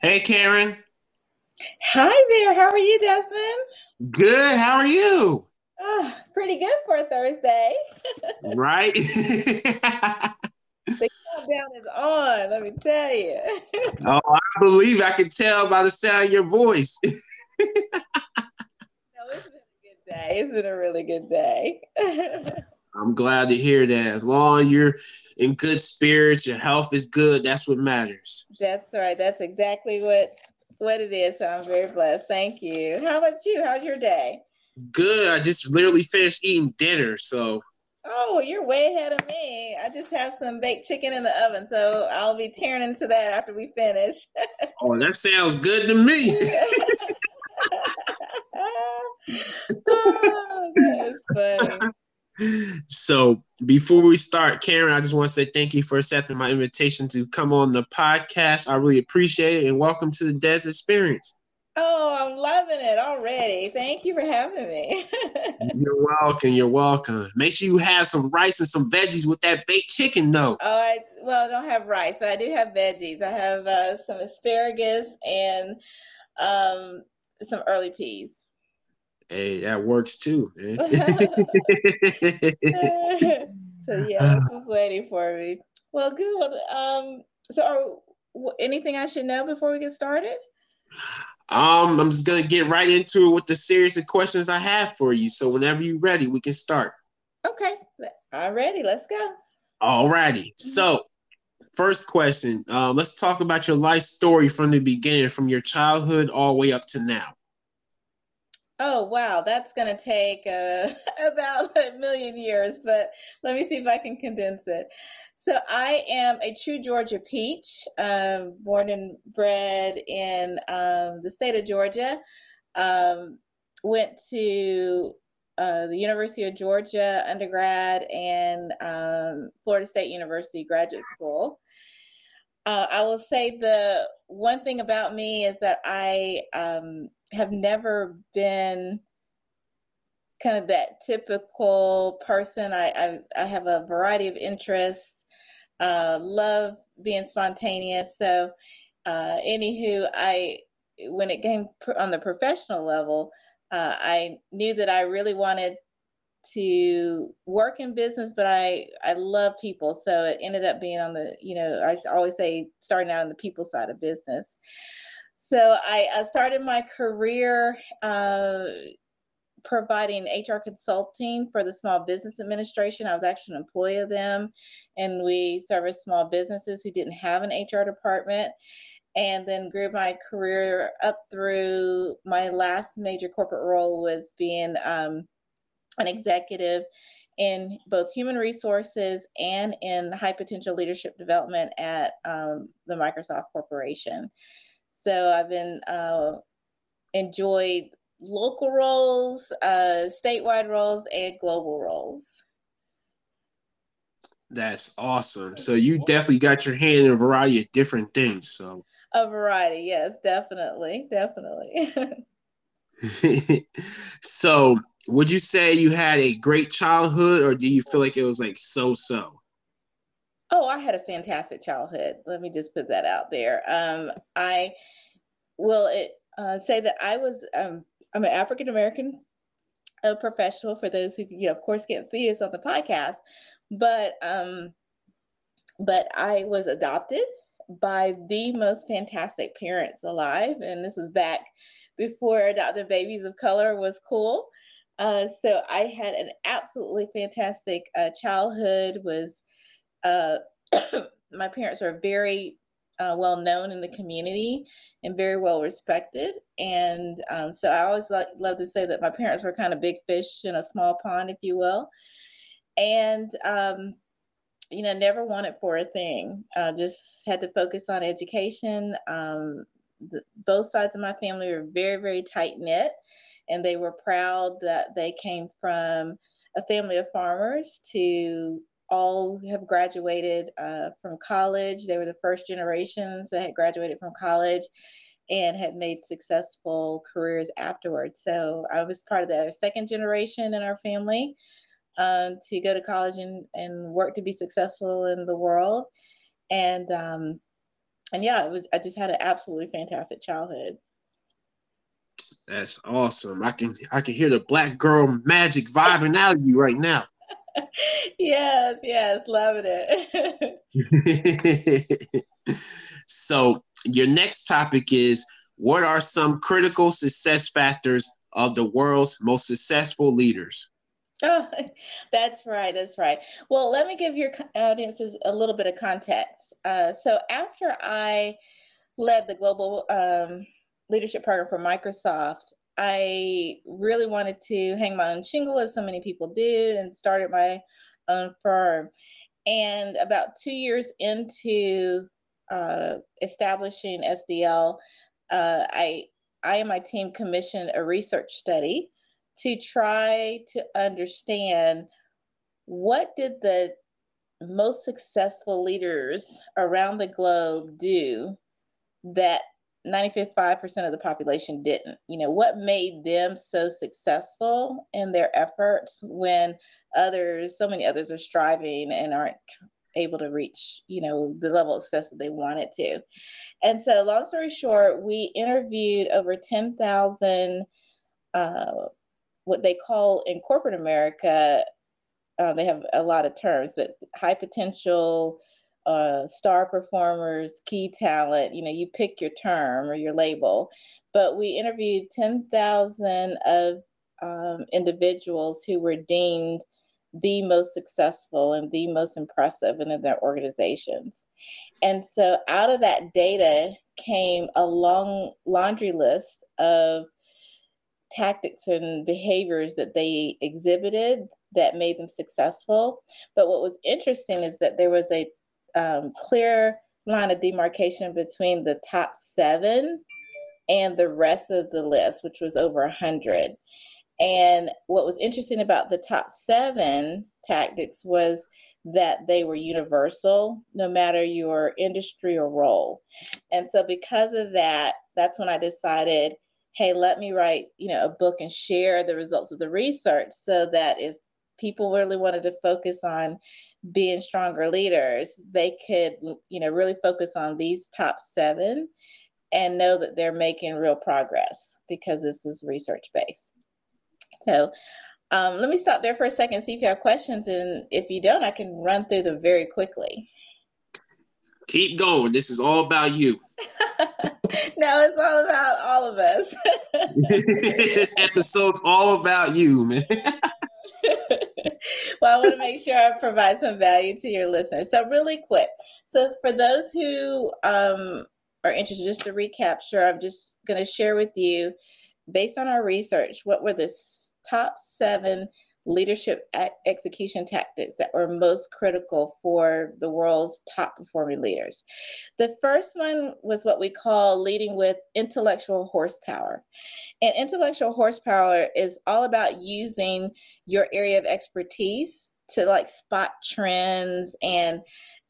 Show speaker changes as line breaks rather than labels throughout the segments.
Hey, Karen.
Hi there. How are you, Desmond?
Good. How are you?
Oh, pretty good for a Thursday.
right?
the countdown is on, let me tell you.
oh, I believe I can tell by the sound of your voice.
no, it's been a good day. It's been a really good day.
I'm glad to hear that. As long as you're in good spirits, your health is good, that's what matters.
That's right. That's exactly what what it is. So I'm very blessed. Thank you. How about you? How's your day?
Good. I just literally finished eating dinner, so
Oh, you're way ahead of me. I just have some baked chicken in the oven, so I'll be tearing into that after we finish.
oh, that sounds good to me.
oh, that's funny.
So before we start, Karen, I just want to say thank you for accepting my invitation to come on the podcast. I really appreciate it and welcome to the Dez Experience.
Oh, I'm loving it already. Thank you for having me.
you're welcome. You're welcome. Make sure you have some rice and some veggies with that baked chicken, though.
Oh, I well, I don't have rice, but I do have veggies. I have uh, some asparagus and um, some early peas.
Hey, that works too.
so yeah, this is waiting for me. Well, good. Um, so are, anything I should know before we get started?
Um, I'm just gonna get right into it with the series of questions I have for you. So whenever you're ready, we can start.
Okay, I'm ready. Let's go.
Alrighty. Mm-hmm. So, first question. Um, let's talk about your life story from the beginning, from your childhood all the way up to now.
Oh wow, that's going to take uh, about a million years, but let me see if I can condense it. So I am a true Georgia peach, um, born and bred in um, the state of Georgia. Um, went to uh, the University of Georgia undergrad and um, Florida State University graduate school. Uh, I will say the one thing about me is that I um, have never been kind of that typical person. I I, I have a variety of interests. Uh, love being spontaneous. So, uh, anywho, I when it came on the professional level, uh, I knew that I really wanted to work in business, but I I love people, so it ended up being on the you know I always say starting out on the people side of business. So I, I started my career uh, providing HR consulting for the Small Business Administration. I was actually an employee of them, and we service small businesses who didn't have an HR department. And then grew my career up through my last major corporate role was being um, an executive in both human resources and in high potential leadership development at um, the Microsoft Corporation. So I've been uh, enjoyed local roles, uh, statewide roles, and global roles.
That's awesome. So you definitely got your hand in a variety of different things. So
a variety, yes, definitely, definitely.
so would you say you had a great childhood or do you feel like it was like so so?
Oh, I had a fantastic childhood. Let me just put that out there. Um, I will it, uh, say that I was um, I'm an African American uh, professional. For those who you know, of course, can't see us on the podcast, but um, but I was adopted by the most fantastic parents alive, and this was back before adopted babies of color was cool. Uh, so I had an absolutely fantastic uh, childhood. Was uh, my parents are very uh, well known in the community and very well respected. And um, so I always love to say that my parents were kind of big fish in a small pond, if you will. And um, you know, never wanted for a thing. Uh, just had to focus on education. Um, the, both sides of my family were very, very tight knit, and they were proud that they came from a family of farmers to all have graduated uh, from college. They were the first generations that had graduated from college and had made successful careers afterwards. So I was part of the second generation in our family um, to go to college and, and work to be successful in the world. And um, and yeah, it was. I just had an absolutely fantastic childhood.
That's awesome. I can I can hear the black girl magic vibing out of you right now.
yes, yes, loving it.
so your next topic is what are some critical success factors of the world's most successful leaders?
Oh, that's right. That's right. Well, let me give your audiences a little bit of context. Uh, so, after I led the global um, leadership program for Microsoft, I really wanted to hang my own shingle, as so many people did, and started my own firm. And about two years into uh, establishing SDL, uh, I I and my team commissioned a research study to try to understand what did the most successful leaders around the globe do that 95% of the population didn't. You know what made them so successful in their efforts when others so many others are striving and aren't able to reach you know the level of success that they wanted to? And so long story short we interviewed over 10,000 uh, what they call in corporate America, uh, they have a lot of terms, but high potential, uh, star performers, key talent, you know, you pick your term or your label. But we interviewed 10,000 of um, individuals who were deemed the most successful and the most impressive in their organizations. And so out of that data came a long laundry list of tactics and behaviors that they exhibited that made them successful. But what was interesting is that there was a um, clear line of demarcation between the top seven and the rest of the list, which was over a hundred. And what was interesting about the top seven tactics was that they were universal, no matter your industry or role. And so, because of that, that's when I decided hey, let me write, you know, a book and share the results of the research so that if people really wanted to focus on being stronger leaders, they could, you know, really focus on these top seven and know that they're making real progress because this is research based. So um, let me stop there for a second, see if you have questions. And if you don't, I can run through them very quickly.
Keep going. This is all about you.
no, it's all about all of us.
this episode's all about you, man.
well, I want to make sure I provide some value to your listeners. So, really quick. So, for those who um, are interested, just to recap, sure, I'm just going to share with you, based on our research, what were the top seven leadership execution tactics that were most critical for the world's top performing leaders. The first one was what we call leading with intellectual horsepower. And intellectual horsepower is all about using your area of expertise to like spot trends and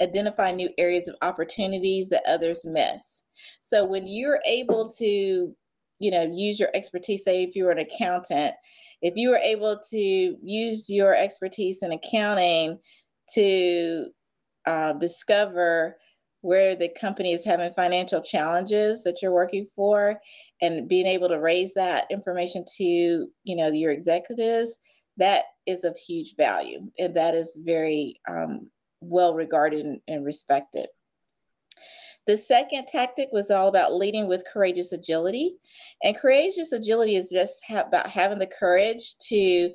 identify new areas of opportunities that others miss. So when you're able to, you know, use your expertise, say if you're an accountant if you were able to use your expertise in accounting to uh, discover where the company is having financial challenges that you're working for and being able to raise that information to you know your executives that is of huge value and that is very um, well regarded and, and respected the second tactic was all about leading with courageous agility. And courageous agility is just about having the courage to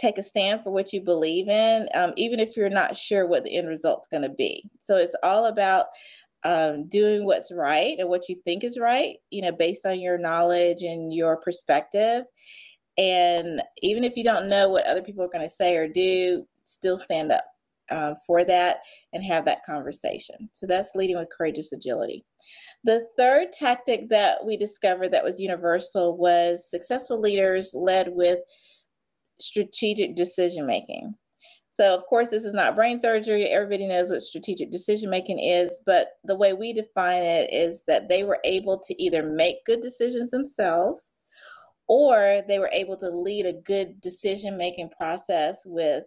take a stand for what you believe in, um, even if you're not sure what the end result's going to be. So it's all about um, doing what's right and what you think is right, you know, based on your knowledge and your perspective. And even if you don't know what other people are going to say or do, still stand up uh, for that and have that conversation. So that's leading with courageous agility. The third tactic that we discovered that was universal was successful leaders led with strategic decision making. So, of course, this is not brain surgery. Everybody knows what strategic decision making is, but the way we define it is that they were able to either make good decisions themselves or they were able to lead a good decision making process with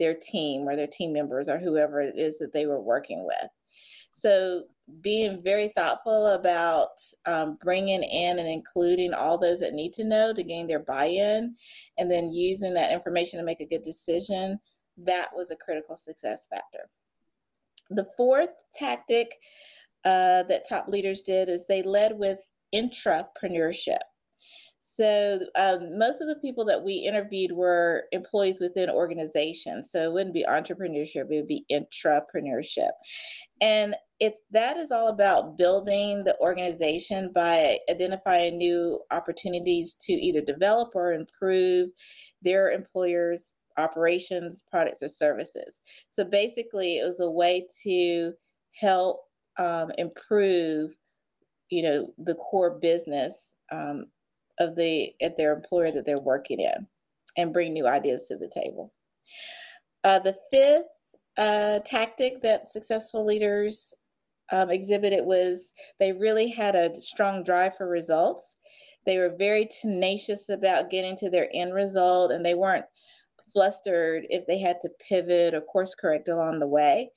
their team or their team members or whoever it is that they were working with. So being very thoughtful about um, bringing in and including all those that need to know to gain their buy-in and then using that information to make a good decision that was a critical success factor the fourth tactic uh, that top leaders did is they led with intrapreneurship so um, most of the people that we interviewed were employees within organizations. So it wouldn't be entrepreneurship; it would be intrapreneurship, and it's that is all about building the organization by identifying new opportunities to either develop or improve their employers' operations, products, or services. So basically, it was a way to help um, improve, you know, the core business um, of the at their employer that they're working in and bring new ideas to the table. Uh, the fifth uh, tactic that successful leaders um, exhibited was they really had a strong drive for results. They were very tenacious about getting to their end result, and they weren't flustered if they had to pivot or course correct along the way.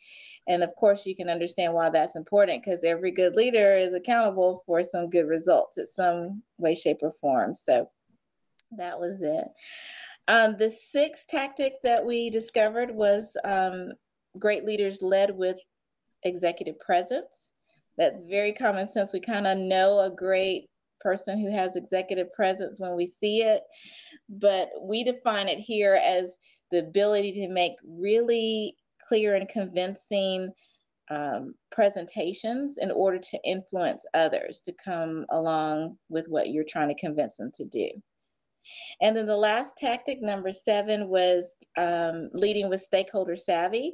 And of course, you can understand why that's important because every good leader is accountable for some good results in some way, shape, or form. So that was it. Um, the sixth tactic that we discovered was um, great leaders led with executive presence. That's very common sense. We kind of know a great person who has executive presence when we see it, but we define it here as the ability to make really clear and convincing um, presentations in order to influence others to come along with what you're trying to convince them to do. And then the last tactic, number seven, was um, leading with stakeholder savvy.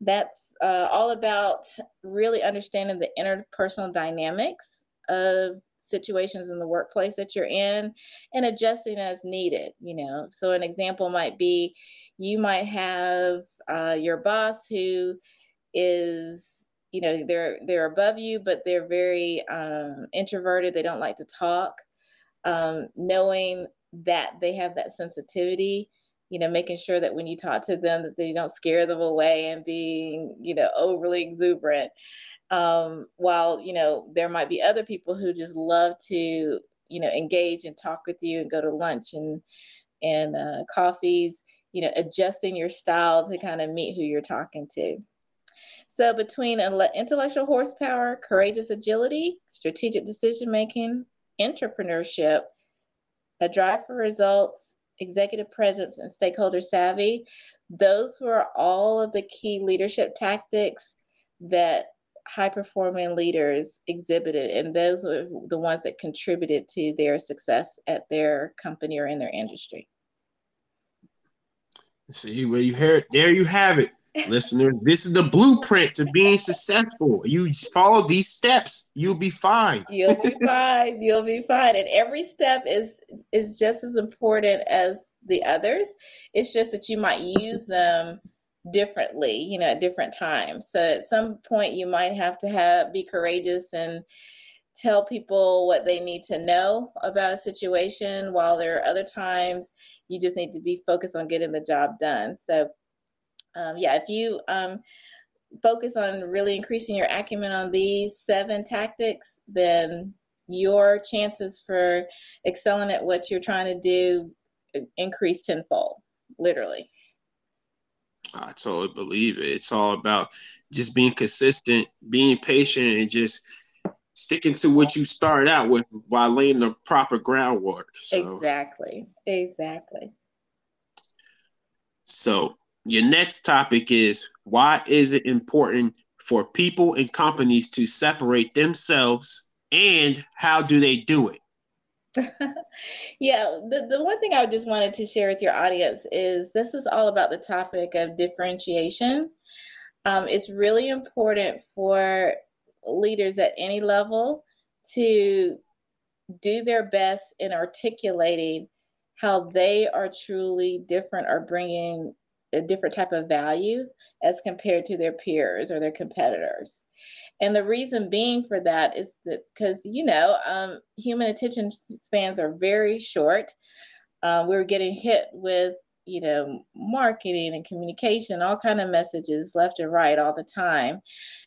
That's uh, all about really understanding the interpersonal dynamics of situations in the workplace that you're in and adjusting as needed you know? So an example might be you might have uh, your boss who is you know they're they're above you but they're very um, introverted. They don't like to talk. Um, knowing that they have that sensitivity you know making sure that when you talk to them that they don't scare them away and being you know overly exuberant um, while you know there might be other people who just love to you know engage and talk with you and go to lunch and and uh, coffees you know adjusting your style to kind of meet who you're talking to. So between intellectual horsepower courageous agility strategic decision making intrapreneurship a drive for results executive presence and stakeholder savvy those were all of the key leadership tactics that high performing leaders exhibited, and those were the ones that contributed to their success at their company or in their industry.
See, well, you heard there you have it, listeners. This is the blueprint to being successful. You follow these steps, you'll be fine.
You'll be fine. You'll be fine. And every step is is just as important as the others. It's just that you might use them differently, you know, at different times. So at some point you might have to have be courageous and tell people what they need to know about a situation while there are other times you just need to be focused on getting the job done. So um, yeah, if you um, focus on really increasing your acumen on these seven tactics, then your chances for excelling at what you're trying to do uh, increase tenfold, literally.
I totally believe it. It's all about just being consistent, being patient, and just sticking to what you started out with while laying the proper groundwork.
So, exactly. Exactly.
So, your next topic is why is it important for people and companies to separate themselves and how do they do it?
yeah, the, the one thing I just wanted to share with your audience is this is all about the topic of differentiation. Um, it's really important for leaders at any level to do their best in articulating how they are truly different or bringing a different type of value as compared to their peers or their competitors. And the reason being for that is that because, you know, um, human attention spans are very short. Um, we're getting hit with, you know marketing and communication all kind of messages left and right all the time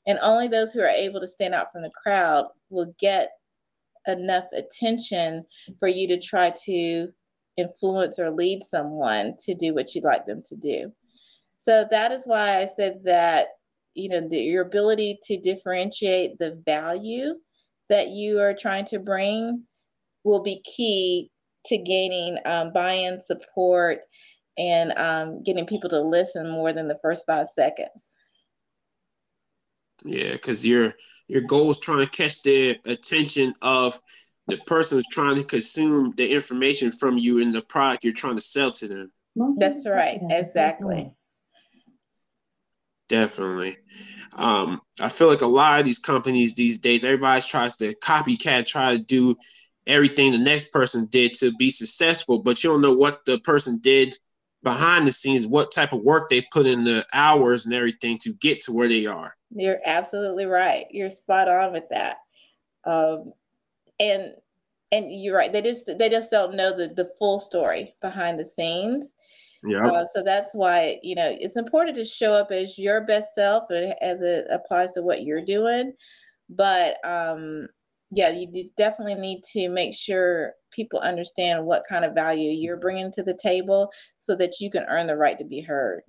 and only those who are able to stand out from the crowd will get enough attention for you to try to influence or lead someone to do what you'd like them to do. So that is why i said that you know the, your ability to differentiate the value that you are trying to bring will be key to gaining um, buy-in support and um, getting people to listen more than the first five seconds.
Yeah because your your goal is trying to catch the attention of the person who's trying to consume the information from you in the product you're trying to sell to them
that's right exactly
Definitely. Um, I feel like a lot of these companies these days, everybody tries to copycat, try to do everything the next person did to be successful, but you don't know what the person did behind the scenes, what type of work they put in the hours and everything to get to where they are.
You're absolutely right. You're spot on with that. Um, and and you're right. They just they just don't know the the full story behind the scenes. Yeah. Uh, so that's why, you know, it's important to show up as your best self as it applies to what you're doing. But um, yeah, you definitely need to make sure people understand what kind of value you're bringing to the table so that you can earn the right to be heard.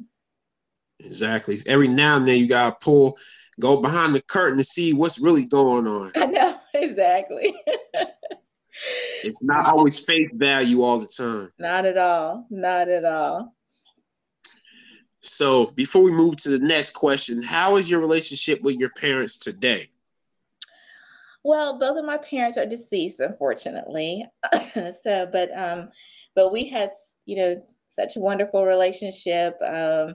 Exactly. Every now and then you got to pull, go behind the curtain to see what's really going on.
I know, exactly.
It's not always face value all the time.
Not at all. Not at all.
So before we move to the next question, how is your relationship with your parents today?
Well, both of my parents are deceased, unfortunately. so, but um, but we had you know such a wonderful relationship. Um,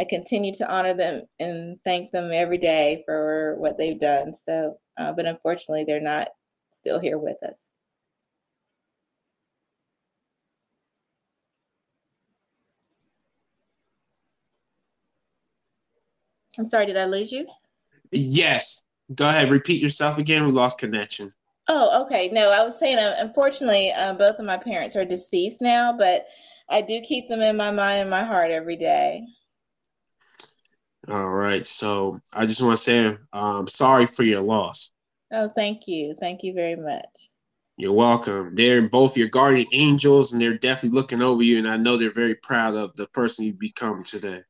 I continue to honor them and thank them every day for what they've done. So, uh, but unfortunately, they're not still here with us. I'm sorry, did I lose you?
Yes. Go ahead, repeat yourself again. We lost connection.
Oh, okay. No, I was saying, uh, unfortunately, uh, both of my parents are deceased now, but I do keep them in my mind and my heart every day.
All right. So I just want to say, um, sorry for your loss.
Oh, thank you. Thank you very much.
You're welcome. They're both your guardian angels, and they're definitely looking over you. And I know they're very proud of the person you've become today.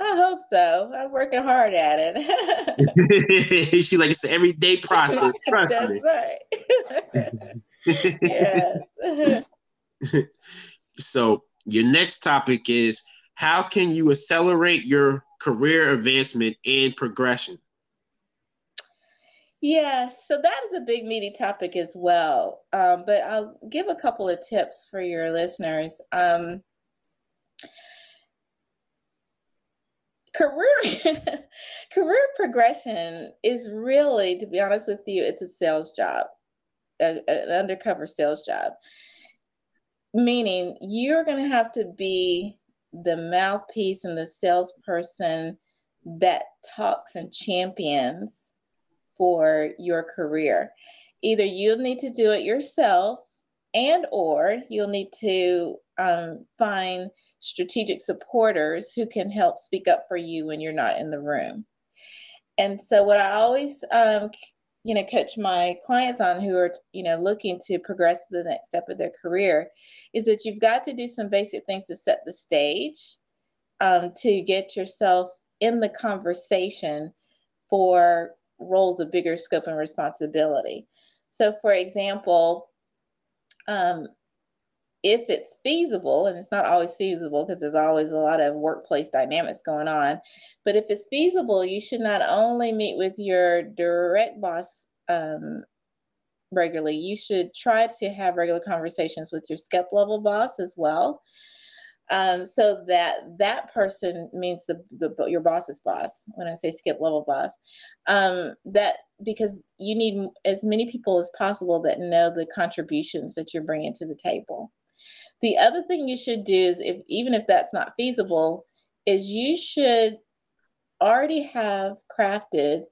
I hope so. I'm working hard at it.
She's like, it's an everyday process. Trust
That's me. right.
yes. so your next topic is how can you accelerate your career advancement and progression?
Yes, so that is a big meaty topic as well. Um, but I'll give a couple of tips for your listeners. Um, career career progression is really to be honest with you it's a sales job a, an undercover sales job meaning you're going to have to be the mouthpiece and the salesperson that talks and champions for your career either you'll need to do it yourself and or you'll need to um, find strategic supporters who can help speak up for you when you're not in the room. And so, what I always, um, you know, coach my clients on who are, you know, looking to progress to the next step of their career is that you've got to do some basic things to set the stage um, to get yourself in the conversation for roles of bigger scope and responsibility. So, for example, um, if it's feasible, and it's not always feasible because there's always a lot of workplace dynamics going on, but if it's feasible, you should not only meet with your direct boss um, regularly, you should try to have regular conversations with your skip level boss as well. Um, so that that person means the, the your boss's boss. When I say skip level boss, um, that because you need as many people as possible that know the contributions that you're bringing to the table. The other thing you should do is, if even if that's not feasible, is you should already have crafted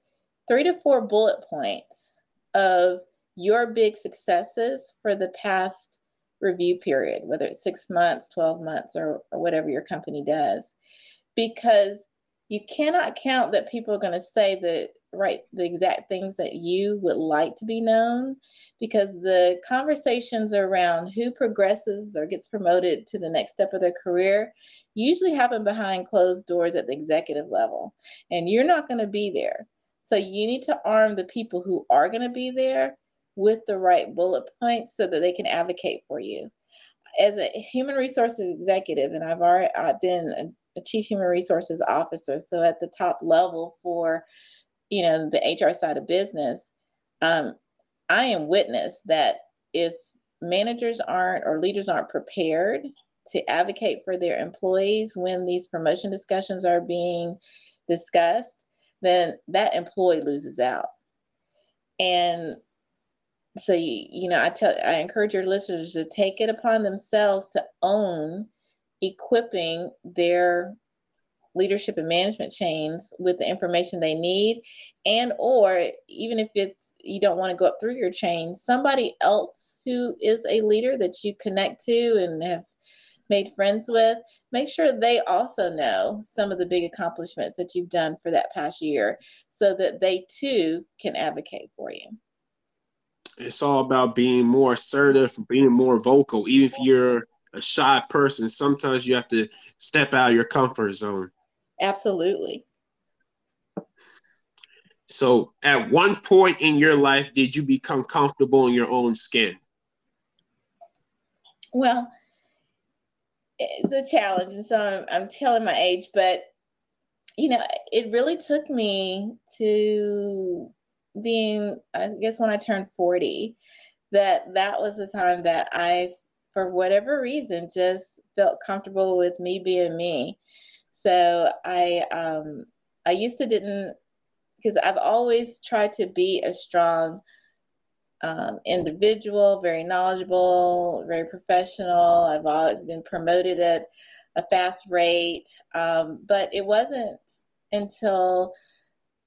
three to four bullet points of your big successes for the past review period, whether it's six months, 12 months, or, or whatever your company does. Because you cannot count that people are going to say the right the exact things that you would like to be known because the conversations around who progresses or gets promoted to the next step of their career usually happen behind closed doors at the executive level and you're not going to be there. So you need to arm the people who are going to be there with the right bullet points so that they can advocate for you. As a human resources executive and i've already i've been a chief human resources officer so at the top level for you know the hr side of business um, i am witness that if managers aren't or leaders aren't prepared to advocate for their employees when these promotion discussions are being discussed then that employee loses out. And so you, you know i tell i encourage your listeners to take it upon themselves to own equipping their leadership and management chains with the information they need and or even if it's you don't want to go up through your chain somebody else who is a leader that you connect to and have made friends with make sure they also know some of the big accomplishments that you've done for that past year so that they too can advocate for you.
It's all about being more assertive being more vocal even if you're a shy person sometimes you have to step out of your comfort zone
Absolutely.
So, at one point in your life, did you become comfortable in your own skin?
Well, it's a challenge, and so I'm, I'm telling my age, but you know, it really took me to being, I guess, when I turned 40, that that was the time that I, for whatever reason, just felt comfortable with me being me. So I um, I used to didn't because I've always tried to be a strong um, individual, very knowledgeable, very professional. I've always been promoted at a fast rate, um, but it wasn't until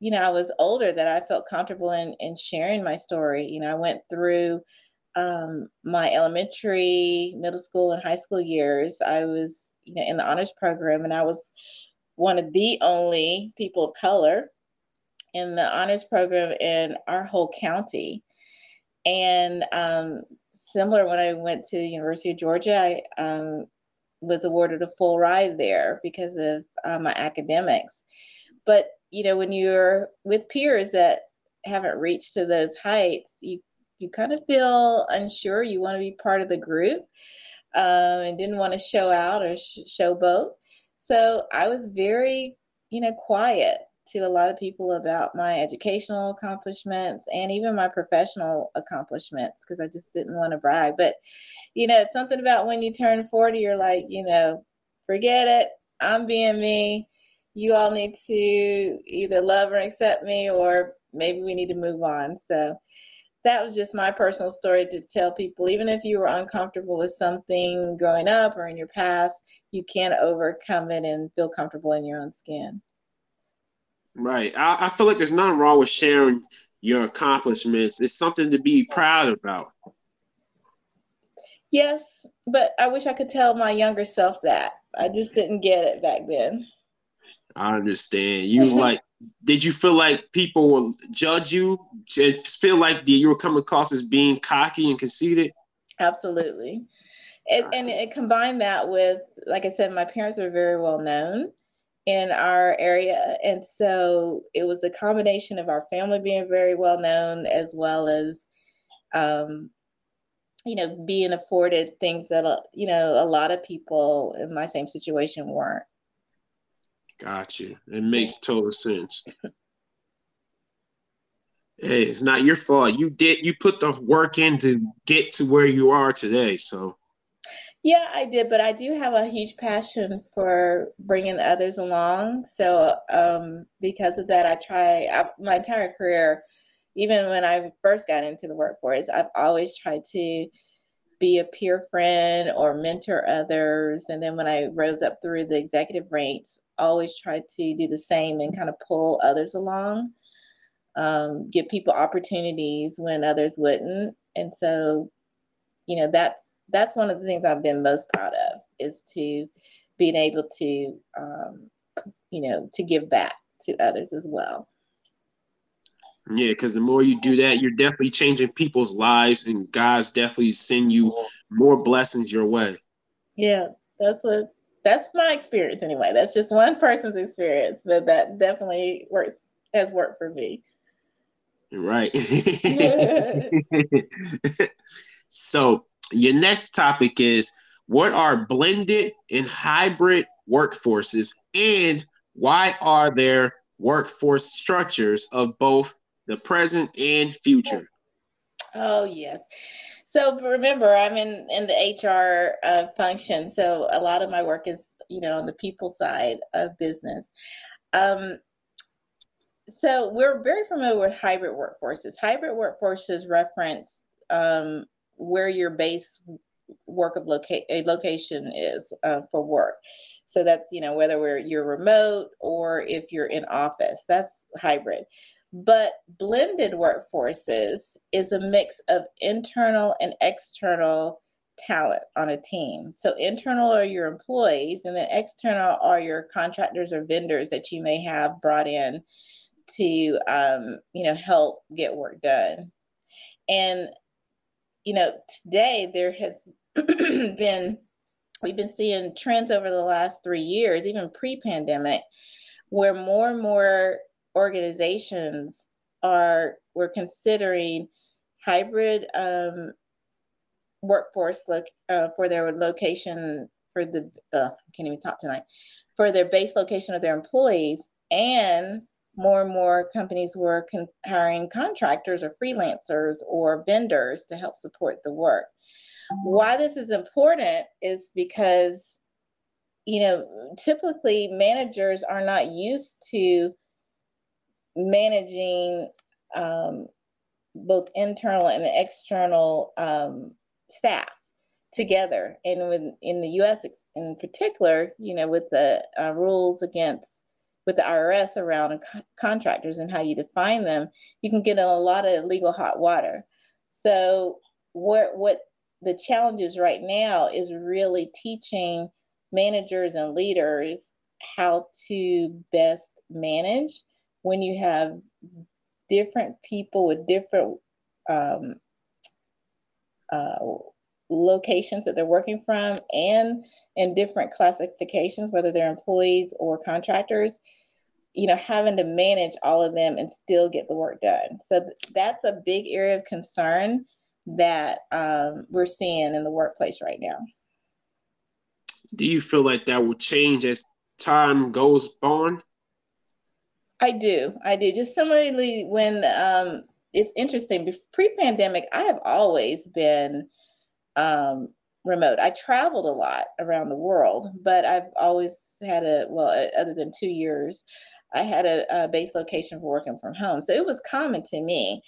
you know I was older that I felt comfortable in in sharing my story. You know, I went through um, my elementary, middle school, and high school years. I was you know, in the honors program, and I was one of the only people of color in the honors program in our whole county. And um, similar, when I went to the University of Georgia, I um, was awarded a full ride there because of uh, my academics. But you know, when you're with peers that haven't reached to those heights, you you kind of feel unsure. You want to be part of the group um, and didn't want to show out or sh- showboat. So I was very, you know, quiet to a lot of people about my educational accomplishments and even my professional accomplishments because I just didn't want to brag. But, you know, it's something about when you turn 40, you're like, you know, forget it. I'm being me. You all need to either love or accept me, or maybe we need to move on. So, that was just my personal story to tell people. Even if you were uncomfortable with something growing up or in your past you can't overcome it and feel comfortable in your own skin.
Right. I, I feel like there's nothing wrong with sharing your accomplishments. It's something to be proud about.
Yes but i wish i could tell my younger self that. I just didn't get it back then.
I understand. You like did you feel like people will judge you and feel like you were coming across as being cocky and conceited?
Absolutely. It, and it combined that with, like I said, my parents were very well known in our area. And so it was a combination of our family being very well known as well as, um, you know, being afforded things that, uh, you know, a lot of people in my same situation weren't.
Got you. It makes total sense. hey, it's not your fault. You did. You put the work in to get to where you are today. So.
Yeah, I did, but I do have a huge passion for bringing others along. So, um, because of that, I try I, my entire career, even when I first got into the workforce, I've always tried to be a peer friend or mentor others. And then when I rose up through the executive ranks, always try to do the same and kind of pull others along, um, give people opportunities when others wouldn't. And so, you know, that's that's one of the things I've been most proud of is to being able to, um, you know, to give back to others as well.
Yeah, because the more you do that, you're definitely changing people's lives, and God's definitely send you more blessings your way.
Yeah, that's what that's my experience anyway. That's just one person's experience, but that definitely works has worked for me.
Right. so your next topic is what are blended and hybrid workforces and why are there workforce structures of both the present and future?
Oh, yes. So remember, I'm in, in the HR uh, function. So a lot of my work is, you know, on the people side of business. Um, so we're very familiar with hybrid workforces. Hybrid workforces reference um, where your base work of loca- location is uh, for work. So that's you know whether we're you're remote or if you're in office. That's hybrid. But blended workforces is a mix of internal and external talent on a team. So internal are your employees, and then external are your contractors or vendors that you may have brought in to um, you know help get work done and you know today there has been we've been seeing trends over the last three years even pre-pandemic where more and more organizations are we're considering hybrid um, workforce look uh, for their location for the uh, I can't even talk tonight for their base location of their employees and more and more companies were con- hiring contractors or freelancers or vendors to help support the work. Why this is important is because, you know, typically managers are not used to managing um, both internal and external um, staff together. And with, in the US in particular, you know, with the uh, rules against with the IRS around co- contractors and how you define them, you can get a lot of legal hot water. So what what the challenge is right now is really teaching managers and leaders how to best manage when you have different people with different um, uh, locations that they're working from and in different classifications, whether they're employees or contractors, you know, having to manage all of them and still get the work done. So that's a big area of concern that um, we're seeing in the workplace right now.
Do you feel like that will change as time goes on?
I do. I do. Just similarly, when um, it's interesting, pre pandemic, I have always been um, remote. I traveled a lot around the world, but I've always had a, well, other than two years, I had a, a base location for working from home. So it was common to me.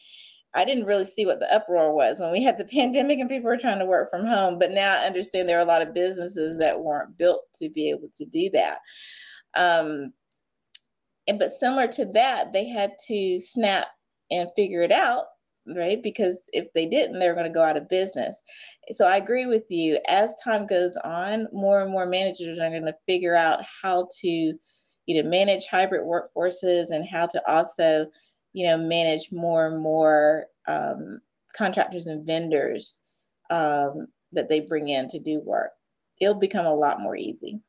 I didn't really see what the uproar was when we had the pandemic and people were trying to work from home. But now I understand there are a lot of businesses that weren't built to be able to do that. Um, and but similar to that, they had to snap and figure it out right? Because if they didn't, they're going to go out of business. So I agree with you. As time goes on, more and more managers are going to figure out how to, you know, manage hybrid workforces and how to also, you know, manage more and more um, contractors and vendors um, that they bring in to do work. It'll become a lot more easy.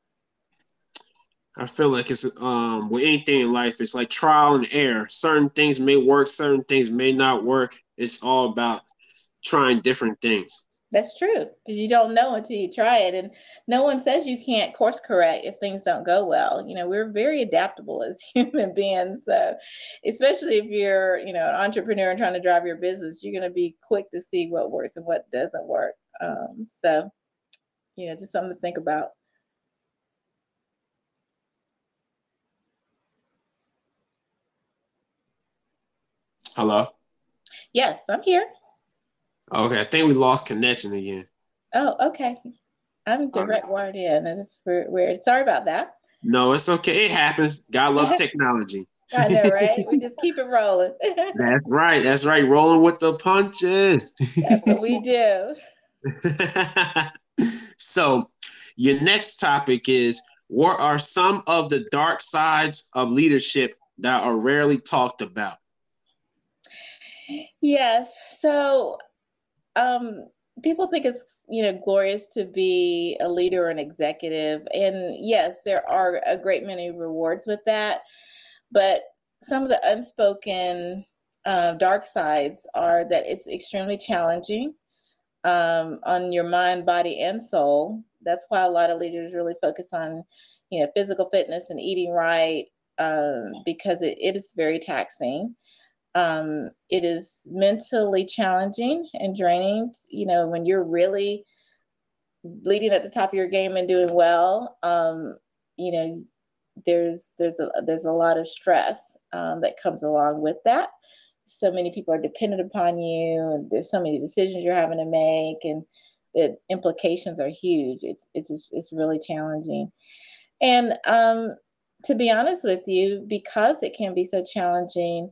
I feel like it's um with anything in life, it's like trial and error. Certain things may work, certain things may not work. It's all about trying different things.
That's true because you don't know until you try it, and no one says you can't course correct if things don't go well. You know, we're very adaptable as human beings, so especially if you're, you know, an entrepreneur and trying to drive your business, you're going to be quick to see what works and what doesn't work. Um, so, you know, just something to think about.
Hello.
Yes, I'm here.
Okay, I think we lost connection again.
Oh, okay. I'm direct right. wired in. It's weird. Sorry about that.
No, it's okay. It happens. God love technology.
I know, right? we just keep it rolling.
That's right. That's right. Rolling with the punches.
That's what we do.
so, your next topic is what are some of the dark sides of leadership that are rarely talked about?
Yes. So, um, people think it's you know glorious to be a leader or an executive, and yes, there are a great many rewards with that. But some of the unspoken uh, dark sides are that it's extremely challenging um, on your mind, body, and soul. That's why a lot of leaders really focus on, you know, physical fitness and eating right um, because it, it is very taxing. Um, it is mentally challenging and draining. You know, when you're really leading at the top of your game and doing well, um, you know, there's there's a there's a lot of stress um, that comes along with that so many people are dependent upon you and there's so many decisions you're having to make and the implications are huge it's it's just, it's really challenging and um, to be honest with you because it can be so challenging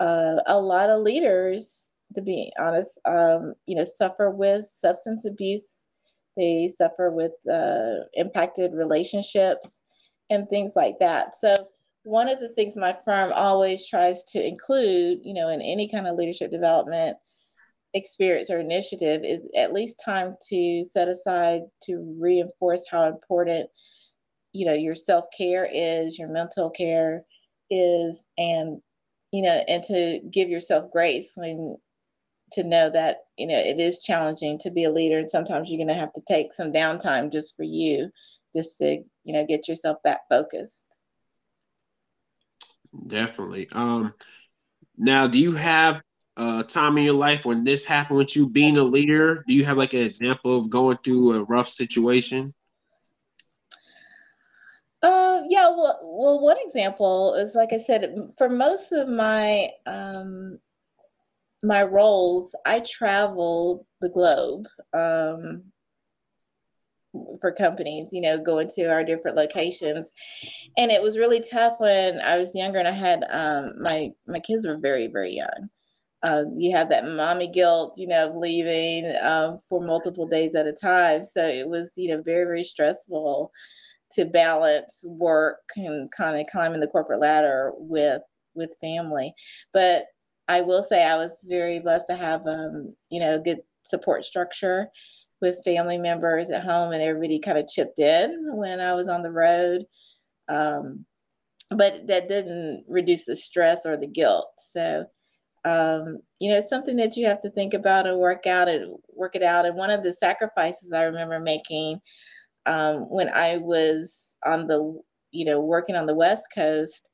uh, a lot of leaders to be honest um, you know suffer with substance abuse. They suffer with uh, impacted relationships and things like that. So one of the things my firm always tries to include, you know, in any kind of leadership development experience or initiative is at least time to set aside to reinforce how important, you know, your self-care is, your mental care is, and, you know, and to give yourself grace when to know that, you know, it is challenging to be a leader and sometimes you're going to have to take some downtime just for you, just to, you know, get yourself back focused.
Definitely. Um, now, do you have a time in your life when this happened with you being a leader? Do you have like an example of going through a rough situation?
Yeah. Well, well, one example is like I said, for most of my um, my roles, I traveled the globe. Um, for companies, you know, going to our different locations. And it was really tough when I was younger and I had um, my my kids were very very young. Uh, you have that mommy guilt, you know, of leaving um, for multiple days at a time. So it was, you know, very very stressful to balance work and kind of climbing the corporate ladder with with family. But I will say I was very blessed to have, um, you know, good support structure with family members at home, and everybody kind of chipped in when I was on the road. Um, but that didn't reduce the stress or the guilt. So, um, you know, it's something that you have to think about and work out and work it out. And one of the sacrifices I remember making um, when I was on the, you know, working on the West Coast,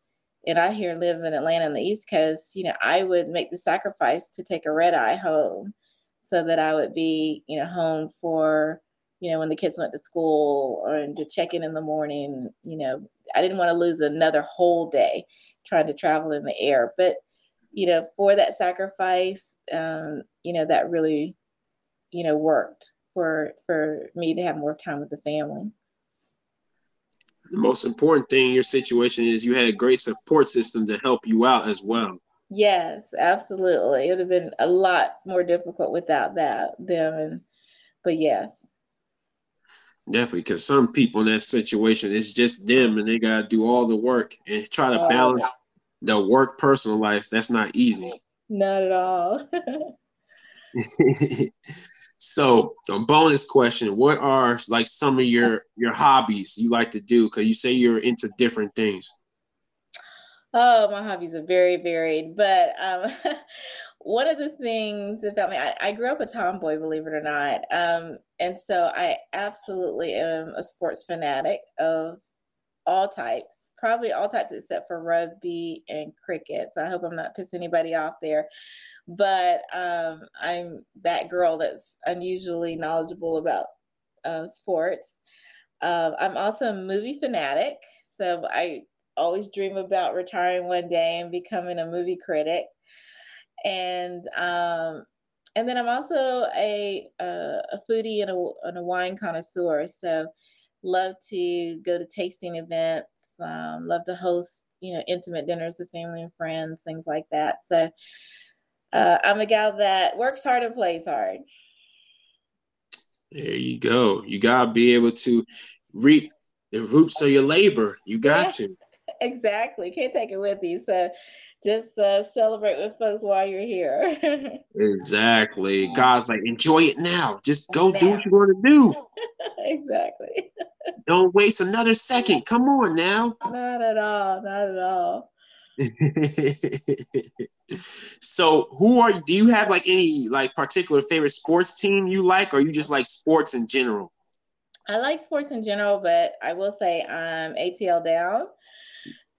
and I here live in Atlanta on the East Coast, you know, I would make the sacrifice to take a red eye home so that I would be, you know, home for, you know, when the kids went to school or and to check in in the morning. You know, I didn't want to lose another whole day trying to travel in the air. But, you know, for that sacrifice, um, you know, that really, you know, worked for for me to have more time with the family.
The most important thing in your situation is you had a great support system to help you out as well.
Yes, absolutely. It would have been a lot more difficult without that them and but yes.
Definitely, because some people in that situation, it's just them and they gotta do all the work and try to oh, balance the work personal life. That's not easy.
Not at all.
so, a bonus question: What are like some of your your hobbies you like to do? Because you say you're into different things.
Oh, my hobbies are very varied, but um, one of the things about me, I, I, grew up a tomboy, believe it or not, um, and so I absolutely am a sports fanatic of all types, probably all types except for rugby and cricket. So I hope I'm not pissing anybody off there, but um, I'm that girl that's unusually knowledgeable about uh, sports. Um, I'm also a movie fanatic, so I always dream about retiring one day and becoming a movie critic. And um, and then I'm also a uh, a foodie and a, and a wine connoisseur. So love to go to tasting events. Um, love to host you know intimate dinners with family and friends, things like that. So uh, I'm a gal that works hard and plays hard.
There you go. You gotta be able to reap the roots of your labor. You got yeah, to.
Exactly. Can't take it with you. So just uh, celebrate with folks while you're here.
exactly. God's like, enjoy it now. Just go now. do what you want to do.
exactly.
Don't waste another second. Come on now.
Not at all. Not at all.
so who are do you have like any like particular favorite sports team you like or you just like sports in general
i like sports in general but i will say i'm atl down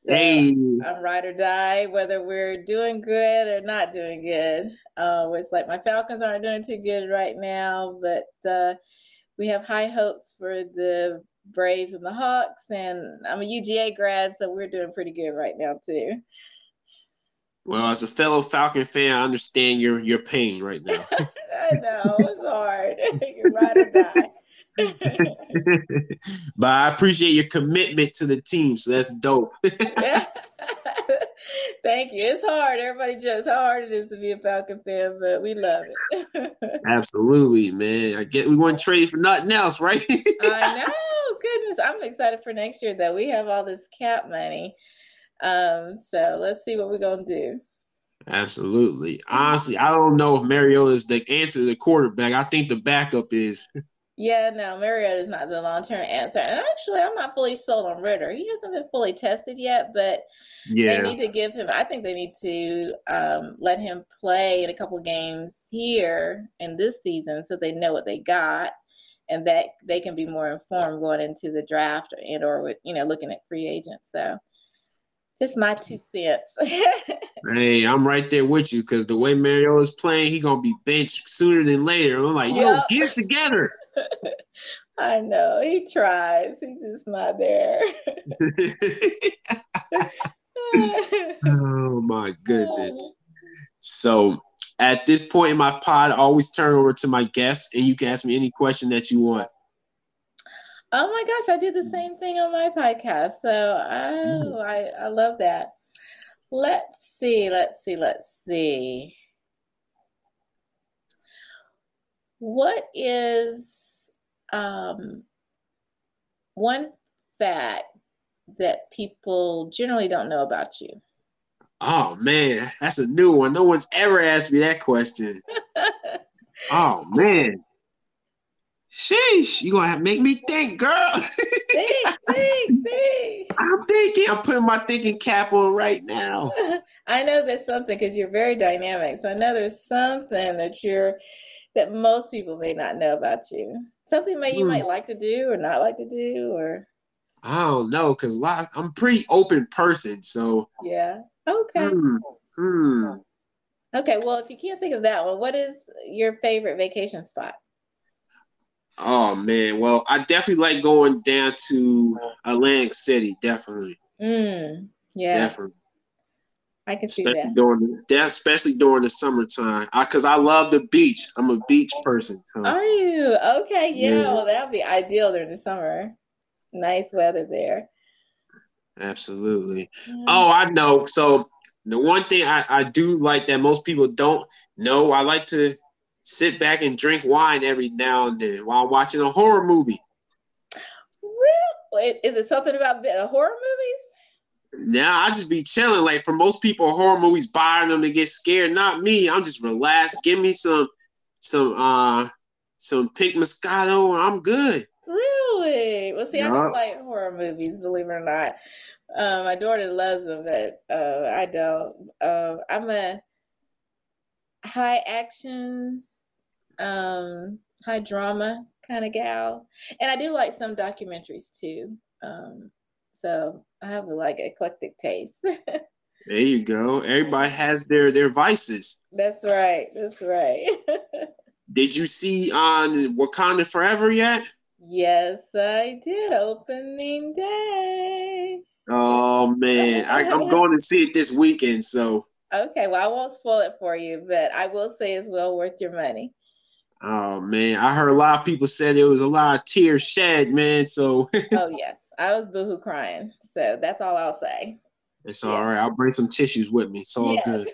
so hey.
I'm ride or die, whether we're doing good or not doing good. Uh, it's like my Falcons aren't doing too good right now, but uh, we have high hopes for the Braves and the Hawks. And I'm a UGA grad, so we're doing pretty good right now too.
Well, as a fellow Falcon fan, I understand your your pain right now.
I know it's hard. You're ride or die.
but I appreciate your commitment to the team, so that's dope.
Thank you. It's hard. Everybody jokes how hard it is to be a Falcon fan, but we love it.
Absolutely, man. I get we want to trade for nothing else, right?
I know. Goodness, I'm excited for next year though. We have all this cap money. Um, so let's see what we're gonna do.
Absolutely. Honestly, I don't know if Mariota is the answer to the quarterback. I think the backup is.
Yeah, no, Mariota is not the long term answer. And actually, I'm not fully sold on Ridder. He hasn't been fully tested yet, but yeah. they need to give him, I think they need to um, let him play in a couple games here in this season so they know what they got and that they can be more informed going into the draft and or with, you know, looking at free agents. So just my two cents.
hey, I'm right there with you because the way Mario is playing, he gonna be benched sooner than later. I'm like, yo, yep. get it together.
I know he tries. He's just not there.
oh my goodness. So at this point in my pod, I always turn over to my guests and you can ask me any question that you want.
Oh my gosh, I did the same thing on my podcast. So mm-hmm. oh, I, I love that. Let's see, let's see, let's see. What is um, one fact that people generally don't know about you?
Oh man, that's a new one. No one's ever asked me that question. oh man. Sheesh, you gonna have to make me think, girl.
think, think, think.
I'm thinking. I'm putting my thinking cap on right now.
I know there's something because you're very dynamic. So I know there's something that you're that most people may not know about you. Something that you hmm. might like to do or not like to do, or
I don't know, cause I'm a pretty open person. So
yeah, okay.
Hmm. Hmm.
Okay, well, if you can't think of that one, what is your favorite vacation spot?
Oh man, well, I definitely like going down to Atlantic City. Definitely.
Mm, yeah. Definitely. I can see
especially
that.
During the, especially during the summertime, because I, I, love the beach. I'm a beach person.
So. Are you okay? Yeah, yeah. Well, that'd be ideal during the summer. Nice weather there.
Absolutely. Yeah. Oh, I know. So the one thing I, I do like that most people don't know, I like to sit back and drink wine every now and then while watching a horror movie.
Really? Is it something about uh, horror movies?
Now I just be chilling. Like for most people, horror movies buying them to get scared. Not me. I'm just relaxed. Give me some, some, uh, some pink Moscato. I'm good.
Really? Well, see, yep. I don't like horror movies. Believe it or not, uh, my daughter loves them, but uh, I don't. Uh, I'm a high action um, high drama kind of gal, and I do like some documentaries too. Um, so I have a, like eclectic taste.
there you go. Everybody has their their vices.
That's right. That's right.
did you see on Wakanda Forever yet?
Yes, I did. Opening day.
Oh man, I, I'm going to see it this weekend. So
okay, well I won't spoil it for you, but I will say it's well worth your money.
Oh man, I heard a lot of people said there was a lot of tears shed, man. So
Oh yes. I was boohoo crying. So that's all I'll say.
It's all right. I'll bring some tissues with me. It's all yes. good.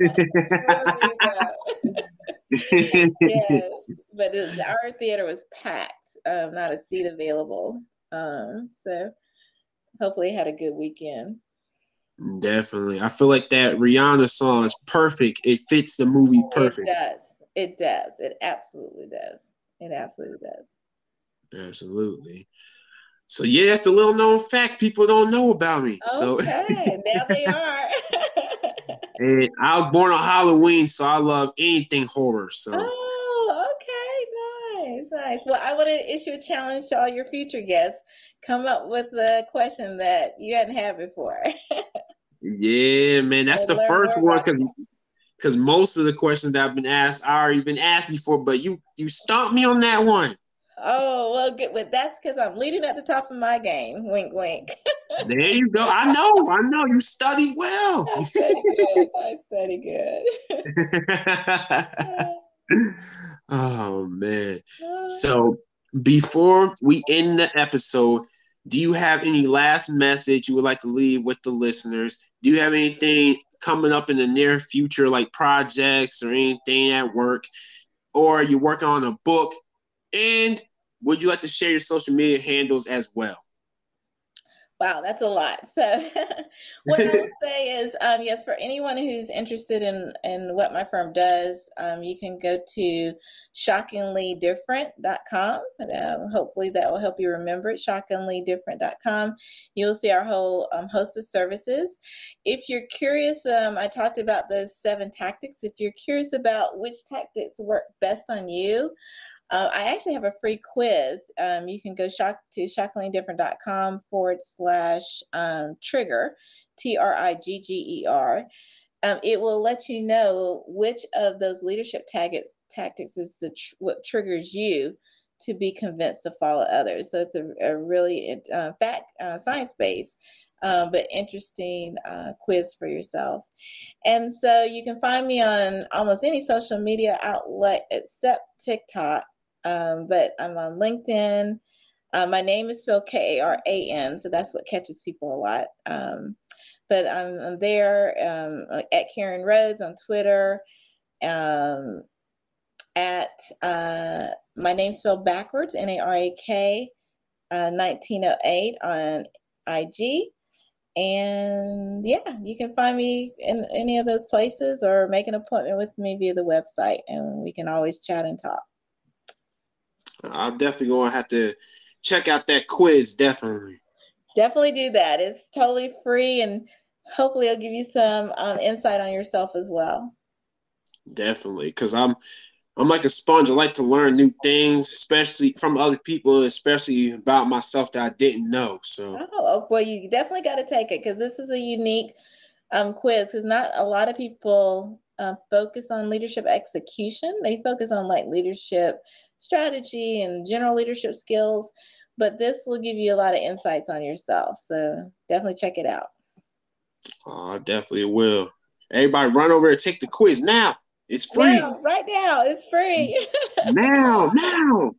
yes. but it, our theater was packed, um, not a seat available. Um, so hopefully had a good weekend.
Definitely. I feel like that Rihanna song is perfect. It fits the movie perfect.
It does. It does. It absolutely does. It absolutely does.
Absolutely. So yeah, that's the little known fact people don't know about me.
Okay,
so
now they are.
and I was born on Halloween, so I love anything horror. So
Oh, okay, nice, nice. Well, I want to issue a challenge to all your future guests. Come up with a question that you hadn't had before.
yeah, man, that's the first one because because most of the questions that I've been asked I already been asked before, but you you stumped me on that one.
Oh well, good. Well, that's because I'm leading at the top of my game. Wink, wink.
there you go. I know. I know. You studied well.
I study good. I study
good. oh man. So before we end the episode, do you have any last message you would like to leave with the listeners? Do you have anything coming up in the near future, like projects or anything at work, or you're working on a book? And would you like to share your social media handles as well?
Wow, that's a lot. So, what I would say is, um, yes, for anyone who's interested in in what my firm does, um, you can go to shockinglydifferent.com. Um, hopefully, that will help you remember it. Shockinglydifferent.com. You'll see our whole um, host of services. If you're curious, um, I talked about those seven tactics. If you're curious about which tactics work best on you, uh, I actually have a free quiz. Um, you can go shock to shockinglydifferent.com forward slash um, trigger, T R I G G E R. Um, it will let you know which of those leadership tactics tactics is the tr- what triggers you to be convinced to follow others. So it's a, a really uh, fact uh, science based. Uh, but interesting uh, quiz for yourself. And so you can find me on almost any social media outlet except TikTok um, but I'm on LinkedIn. Uh, my name is spelled K A R A N, so that's what catches people a lot. Um, but I'm, I'm there um, at Karan Rhodes on Twitter. Um, at uh, my name spelled backwards, N A R A K, uh, 1908 on IG. And yeah, you can find me in any of those places or make an appointment with me via the website, and we can always chat and talk.
I'm definitely going to have to check out that quiz. Definitely.
Definitely do that. It's totally free, and hopefully, it'll give you some um, insight on yourself as well.
Definitely, because I'm I'm like a sponge. I like to learn new things, especially from other people, especially about myself that I didn't know. So,
oh, oh well, you definitely got to take it because this is a unique um, quiz. Because not a lot of people uh, focus on leadership execution. They focus on like leadership strategy and general leadership skills, but this will give you a lot of insights on yourself. So definitely check it out.
Oh, I definitely will. Everybody run over and take the quiz now. It's free.
Now, right now, it's free.
now, now.
oh,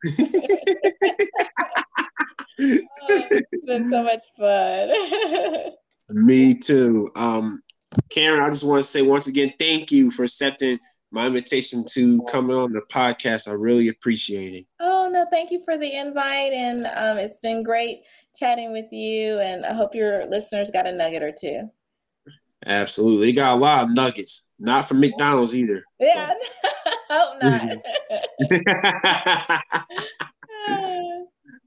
it's been so much fun.
Me too. Um, Karan, I just want to say once again, thank you for accepting my invitation to come on the podcast. I really appreciate it.
Oh no, thank you for the invite, and um, it's been great chatting with you. And I hope your listeners got a nugget or two.
Absolutely, they got a lot of nuggets. Not from McDonald's either.
Yeah, hope not.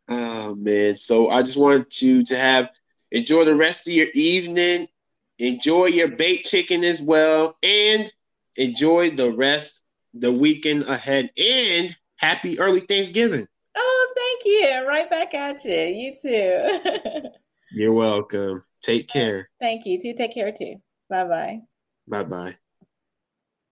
oh man, so I just wanted to to have enjoy the rest of your evening. Enjoy your baked chicken as well, and enjoy the rest, the weekend ahead, and happy early Thanksgiving.
Oh, thank you. Right back at you. You too.
You're welcome. Take care.
Thank you. Too. Take care too. Bye bye.
Bye bye.